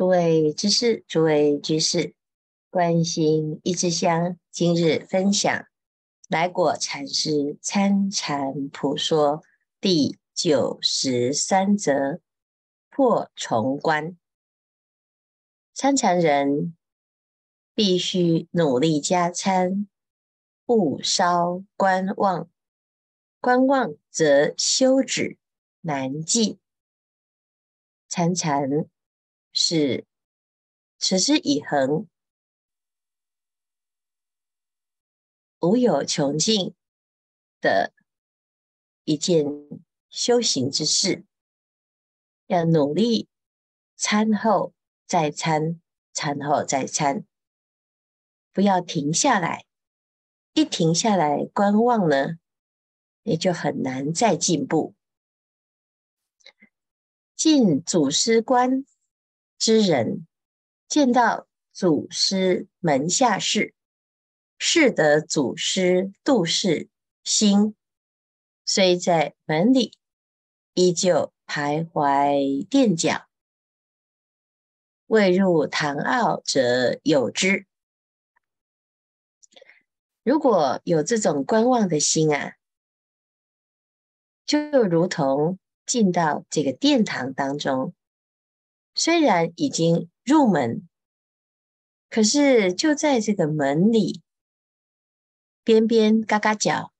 诸位知识，诸位居士，观心一支香，今日分享来果禅师参禅普说第九十三则破重关。参禅人必须努力加参，勿稍观望，观望则修止难进。参禅。是持之以恒，无有穷尽的一件修行之事。要努力餐后再餐，餐后再餐，不要停下来。一停下来观望呢，也就很难再进步。进祖师关。之人见到祖师门下士，是得祖师度世心，虽在门里，依旧徘徊垫脚。未入堂奥者有之。如果有这种观望的心啊，就如同进到这个殿堂当中。虽然已经入门，可是就在这个门里边边嘎嘎角，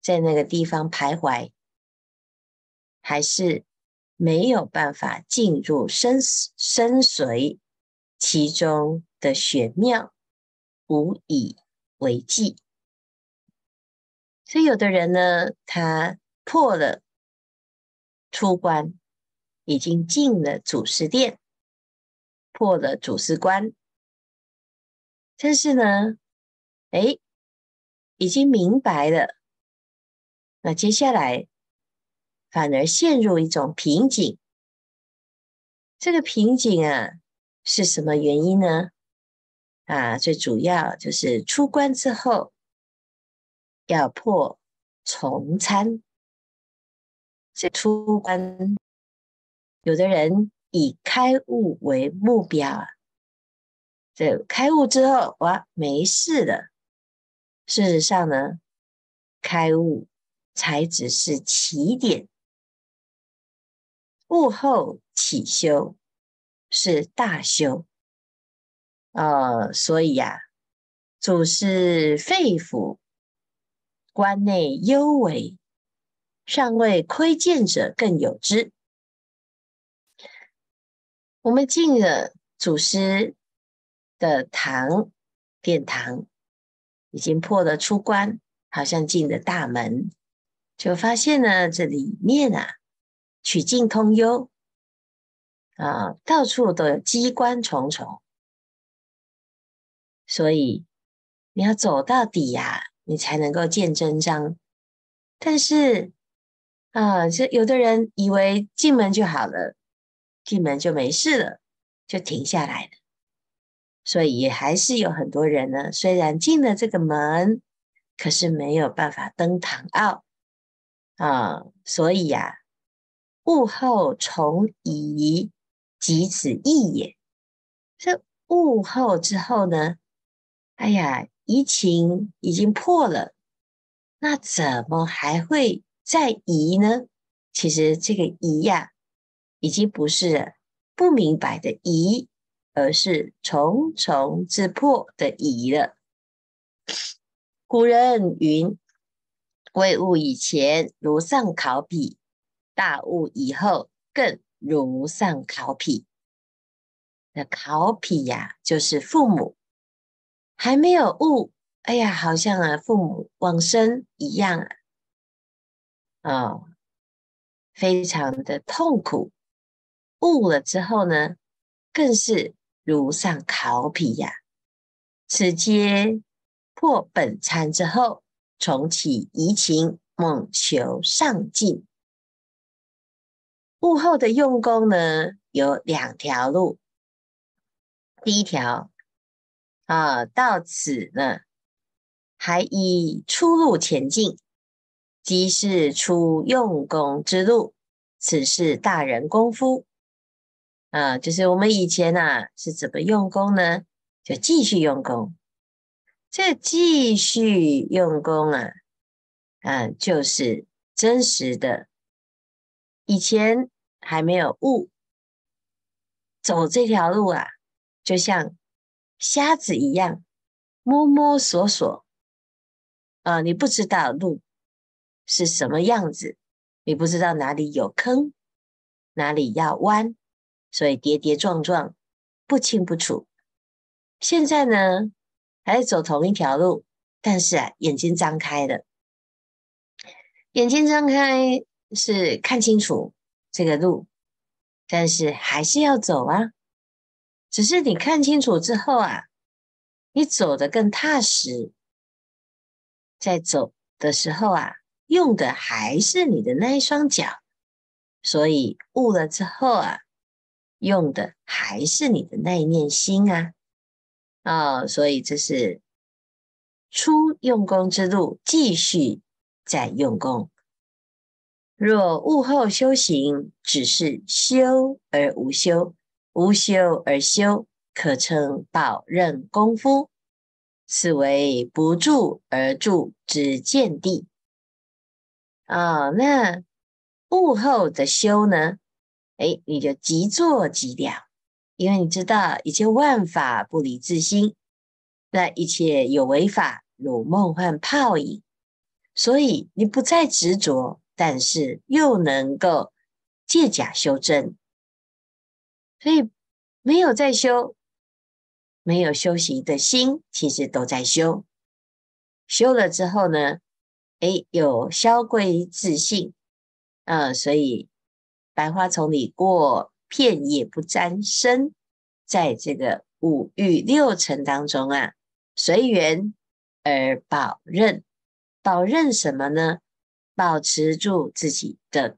在那个地方徘徊，还是没有办法进入深深邃其中的玄妙，无以为继。所以有的人呢，他破了出关。已经进了祖师殿，破了祖师关，但是呢，哎，已经明白了。那接下来反而陷入一种瓶颈。这个瓶颈啊，是什么原因呢？啊，最主要就是出关之后要破重餐，这出关。有的人以开悟为目标啊，这开悟之后，哇，没事了。事实上呢，开悟才只是起点，悟后起修是大修。呃，所以呀、啊，祖师肺腑，关内幽微，尚未窥见者更有之。我们进了祖师的堂殿堂，已经破了出关，好像进了大门，就发现呢，这里面啊，曲径通幽啊，到处都有机关重重，所以你要走到底呀、啊，你才能够见真章。但是啊，这有的人以为进门就好了。进门就没事了，就停下来了。所以也还是有很多人呢，虽然进了这个门，可是没有办法登堂坳啊。所以呀、啊，悟后重移，即此意也。这物后之后呢，哎呀，移情已经破了，那怎么还会再移呢？其实这个移呀。已经不是不明白的疑，而是重重之破的疑了。古人云：“未悟以前，如丧考妣；大悟以后，更如丧考妣。”那考妣呀，就是父母还没有悟，哎呀，好像啊，父母往生一样啊，哦，非常的痛苦。悟了之后呢，更是如丧考妣呀。此皆破本参之后，重启移情，猛求上进。悟后的用功呢，有两条路。第一条啊，到此呢，还以出路前进，即是出用功之路。此是大人功夫。啊，就是我们以前呐、啊、是怎么用功呢？就继续用功。这继续用功啊，啊，就是真实的。以前还没有悟，走这条路啊，就像瞎子一样摸摸索索啊，你不知道路是什么样子，你不知道哪里有坑，哪里要弯，所以跌跌撞撞，不清不楚。现在呢？还是走同一条路，但是啊，眼睛张开了，眼睛张开是看清楚这个路，但是还是要走啊。只是你看清楚之后啊，你走得更踏实，在走的时候啊，用的还是你的那一双脚，所以悟了之后啊，用的还是你的那一念心啊。啊、哦，所以这是初用功之路，继续再用功。若悟后修行，只是修而无修，无修而修，可称宝任功夫。此为不住而住之见地。啊、哦，那悟后的修呢？诶，你就即做即了。因为你知道一切万法不离自心，那一切有为法如梦幻泡影，所以你不再执着，但是又能够借假修真，所以没有在修，没有修习的心，其实都在修。修了之后呢，诶，有消归自性，嗯，所以百花丛里过。片叶不沾身，在这个五欲六尘当中啊，随缘而保任，保任什么呢？保持住自己的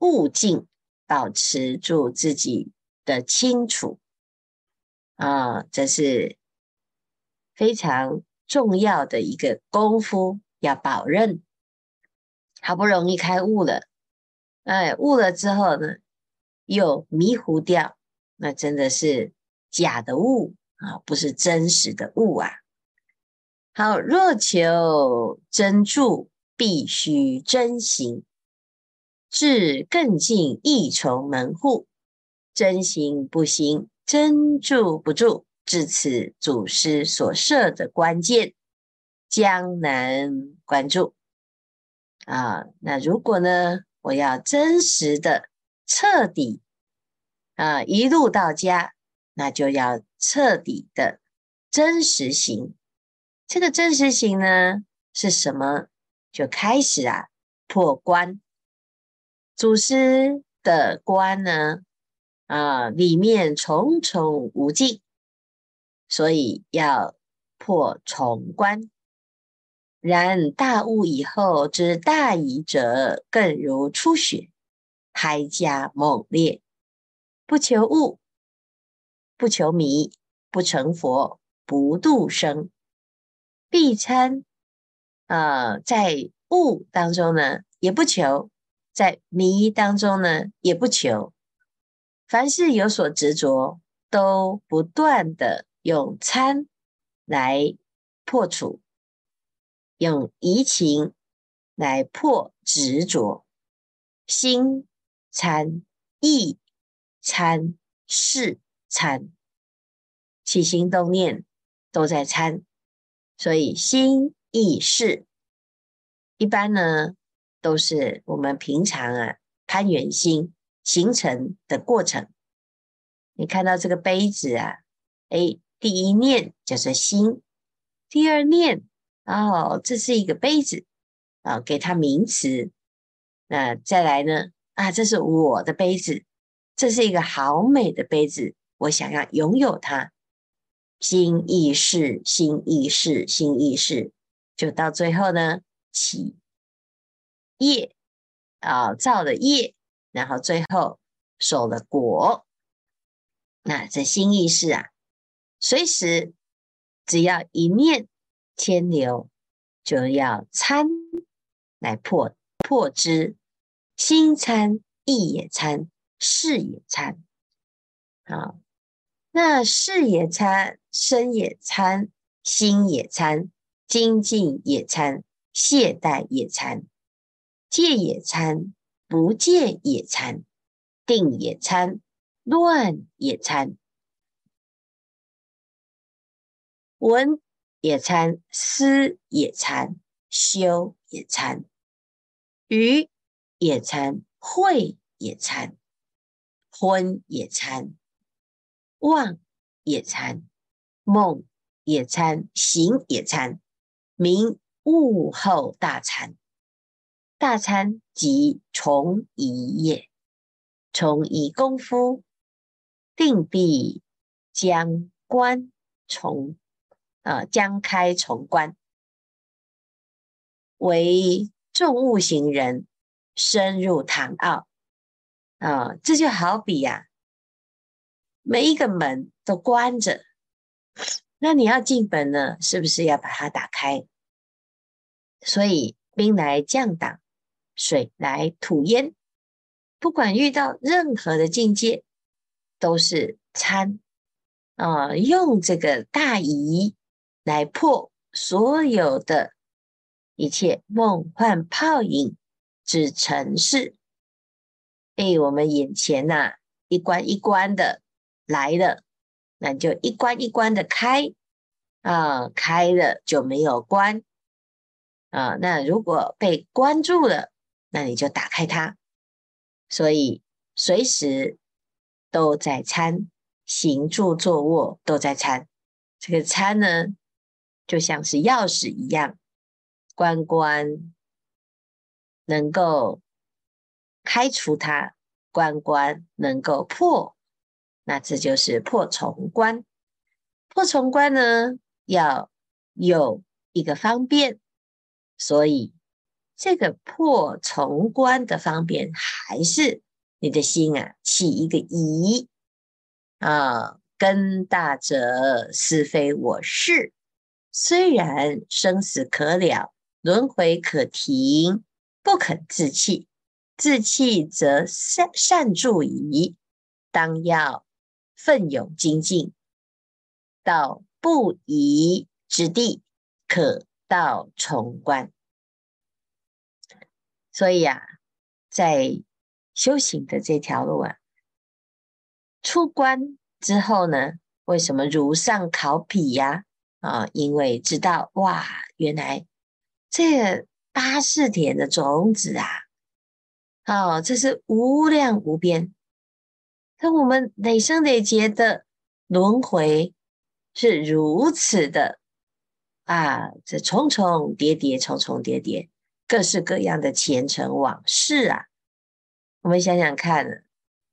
悟境，保持住自己的清楚啊，这是非常重要的一个功夫，要保任。好不容易开悟了，哎，悟了之后呢？又迷糊掉，那真的是假的悟啊，不是真实的悟啊。好，若求真住，必须真行，至更进一重门户。真行不行，真住不住，至此祖师所设的关键，将难关注啊。那如果呢，我要真实的。彻底啊，一路到家，那就要彻底的真实行。这个真实行呢，是什么？就开始啊，破关。祖师的关呢，啊，里面重重无尽，所以要破重关。然大悟以后之大疑者，更如初雪。还加猛烈，不求悟，不求迷，不成佛，不度生，必参。呃，在悟当中呢，也不求；在迷当中呢，也不求。凡事有所执着，都不断的用参来破除，用移情来破执着心。参意参事参，起心动念都在参，所以心意事一般呢，都是我们平常啊攀缘心形成的过程。你看到这个杯子啊，诶，第一念就是心，第二念哦，这是一个杯子啊，给它名词。那再来呢？啊，这是我的杯子，这是一个好美的杯子，我想要拥有它。心意识，心意识，心意识，就到最后呢，起业啊，造了业，然后最后守了果。那这心意识啊，随时只要一念迁流，就要参来破破之。心参意也参，事也参，好，那事也参，身也参，心也参，精进也参，懈怠也参，戒也参，不戒也参，定也参，乱也参，闻也参，思也参，修也参，语也参，会也参，昏也参。妄也参，梦也参，行也参，名悟后大参。大参即从一也，从一功夫，定必将关从，啊，将开重关。为众物行人，深入堂奥，啊，这就好比呀、每一个门都关着，那你要进门呢，是不是要把它打开？所以兵来将挡，水来土掩，不管遇到任何的境界，都是参啊、用这个大疑来破所有的一切梦幻泡影之尘世。哎，我们眼前呐、一关一关的。来了，那你就一关一关的开啊，开了就没有关啊。那如果被关住了，那你就打开它。所以随时都在参，行住坐卧都在参。这个参呢，就像是钥匙一样，关关能够开除它，关关能够破。那这就是破重关，破重关呢，要有一个方便，所以这个破重关的方便，还是你的心啊起一个疑啊，根大者是非我是，虽然生死可了，轮回可停，不肯自弃，自弃则善善助矣，当要。奋勇精进，到不疑之地，可到重关。所以啊，在修行的这条路啊，出关之后呢，为什么如上考妣呀？啊因为知道哇，原来这八识田的种子啊，哦，这是无量无边。那我们累生累劫的轮回是如此的啊，这重重叠叠，重重叠叠，各式各样的前尘往事啊。我们想想看，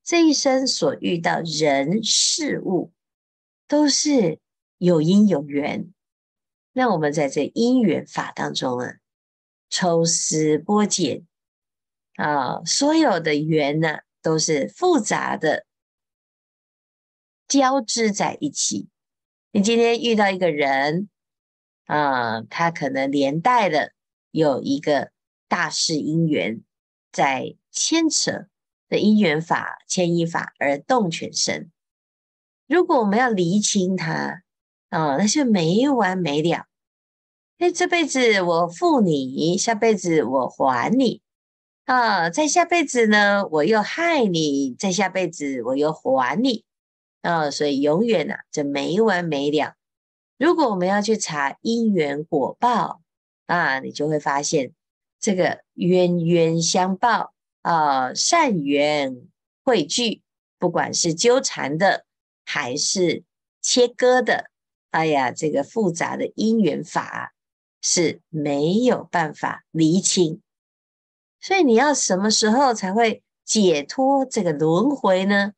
这一生所遇到人事物，都是有因有缘。那我们在这因缘法当中啊，抽丝剥茧啊，所有的缘呢，都是复杂的。交织在一起。你今天遇到一个人，啊、他可能连带的有一个大事因缘在牵扯的因缘法、牵引法而动全身。如果我们要厘清它，啊、那就没完没了。哎，这辈子我付你，下辈子我还你，啊，在下辈子呢，我又害你，在下辈子我又还你。啊、所以永远呐、啊，这没完没了。如果我们要去查因缘果报啊，你就会发现这个冤冤相报啊，善缘汇聚，不管是纠缠的还是切割的，哎呀，这个复杂的因缘法是没有办法厘清。所以你要什么时候才会解脱这个轮回呢？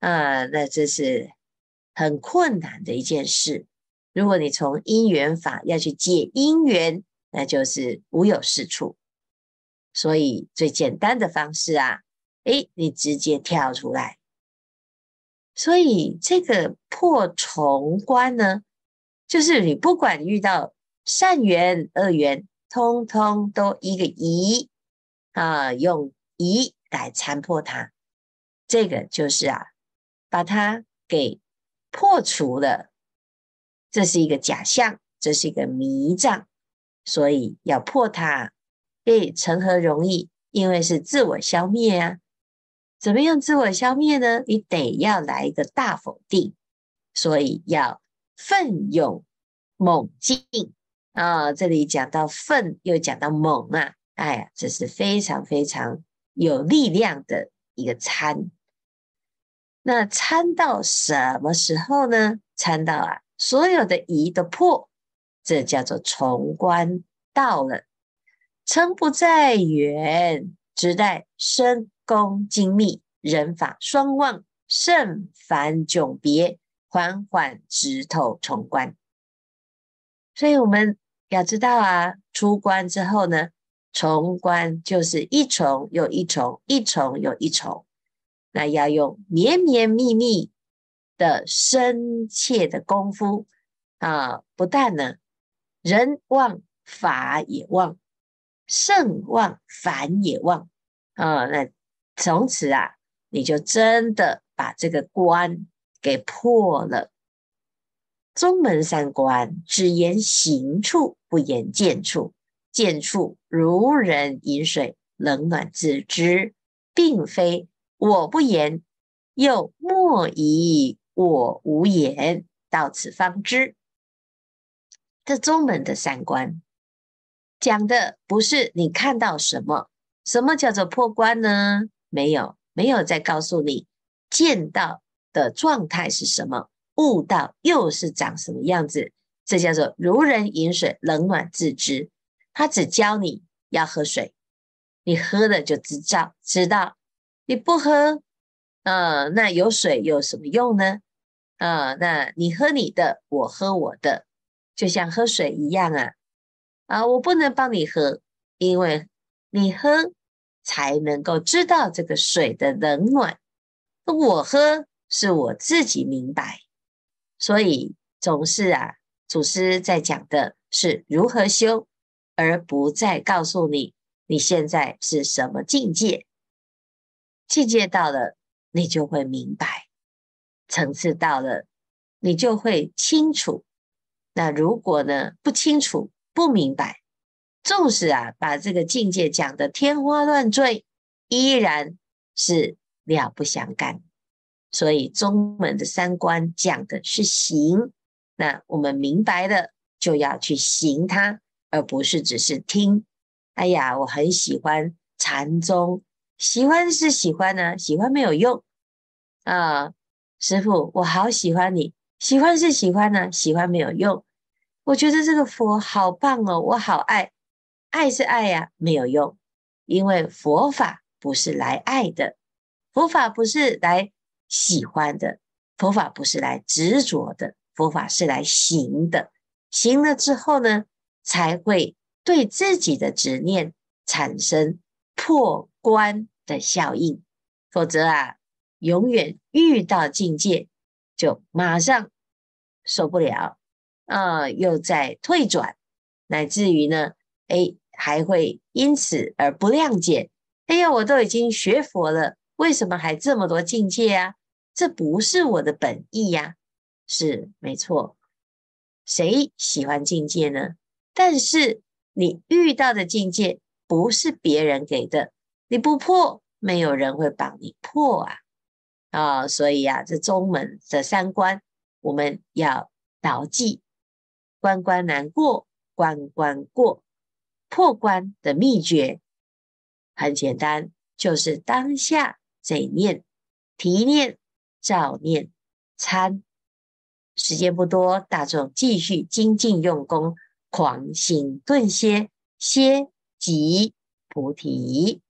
啊，那这是很困难的一件事。如果你从因缘法要去解因缘，那就是无有是处。所以最简单的方式啊，诶，你直接跳出来。所以这个破重关呢，就是你不管遇到善缘恶缘，通通都一个疑啊，用疑来参破它。这个就是啊。把它给破除了。这是一个假象，这是一个迷障，所以要破它。诶，成何容易？因为是自我消灭啊。怎么样自我消灭呢？你得要来一个大否定，所以要奋勇猛进啊。这里讲到奋，又讲到猛啊。哎呀，这是非常非常有力量的一个参。那参到什么时候呢？参到啊。所有的疑都破，这叫做从观到了。称不在远，只待深功精密，人法双旺，圣凡迥别，缓缓直透从观。所以我们要知道啊，出关之后呢，重关就是一重又一重，一重又一重，那要用绵绵密密。的深切的功夫啊，不但呢，人旺法也旺，圣旺凡也旺啊。那从此啊，你就真的把这个关给破了。宗门三关，只言行处，不言见处。见处如人饮水，冷暖自知，并非我不言，又莫以。我无言，到此方知。这宗门的三关讲的不是你看到什么，什么叫做破关呢？没有，没有再告诉你见到的状态是什么，悟道又是长什么样子。这叫做如人饮水，冷暖自知。他只教你要喝水，你喝了就知道，知道你不喝，呃，那有水有什么用呢？啊、呃，那你喝你的，我喝我的，就像喝水一样啊！啊，我不能帮你喝，因为你喝才能够知道这个水的冷暖。我喝是我自己明白，所以总是啊，祖师在讲的是如何修，而不再告诉你你现在是什么境界。境界到了，你就会明白。层次到了，你就会清楚。那如果呢，不清楚、不明白，纵使啊把这个境界讲得天花乱坠，依然是了不相干。所以宗门的三观讲的是行，那我们明白了就要去行它，而不是只是听。哎呀，我很喜欢禅宗，喜欢是喜欢呢、喜欢没有用啊。师傅，我好喜欢你，喜欢是喜欢呢、喜欢没有用。我觉得这个佛好棒哦，我好爱，爱是爱呀、没有用，因为佛法不是来爱的，佛法不是来喜欢的，佛法不是来执着的，佛法是来行的。行了之后呢，才会对自己的执念产生破关的效应，否则啊。永远遇到境界，就马上受不了啊、又在退转，乃至于呢，哎，还会因此而不谅解。哎呀，我都已经学佛了，为什么还这么多境界啊？这不是我的本意呀、啊。是没错，谁喜欢境界呢？但是你遇到的境界不是别人给的，你不破，没有人会帮你破啊。啊、哦，所以啊，这宗门这三关，我们要牢记，关关难过，关关过。破关的秘诀很简单，就是当下嘴念、提念、照念、参。时间不多，大众继续精进用功，狂心顿歇，歇即菩提。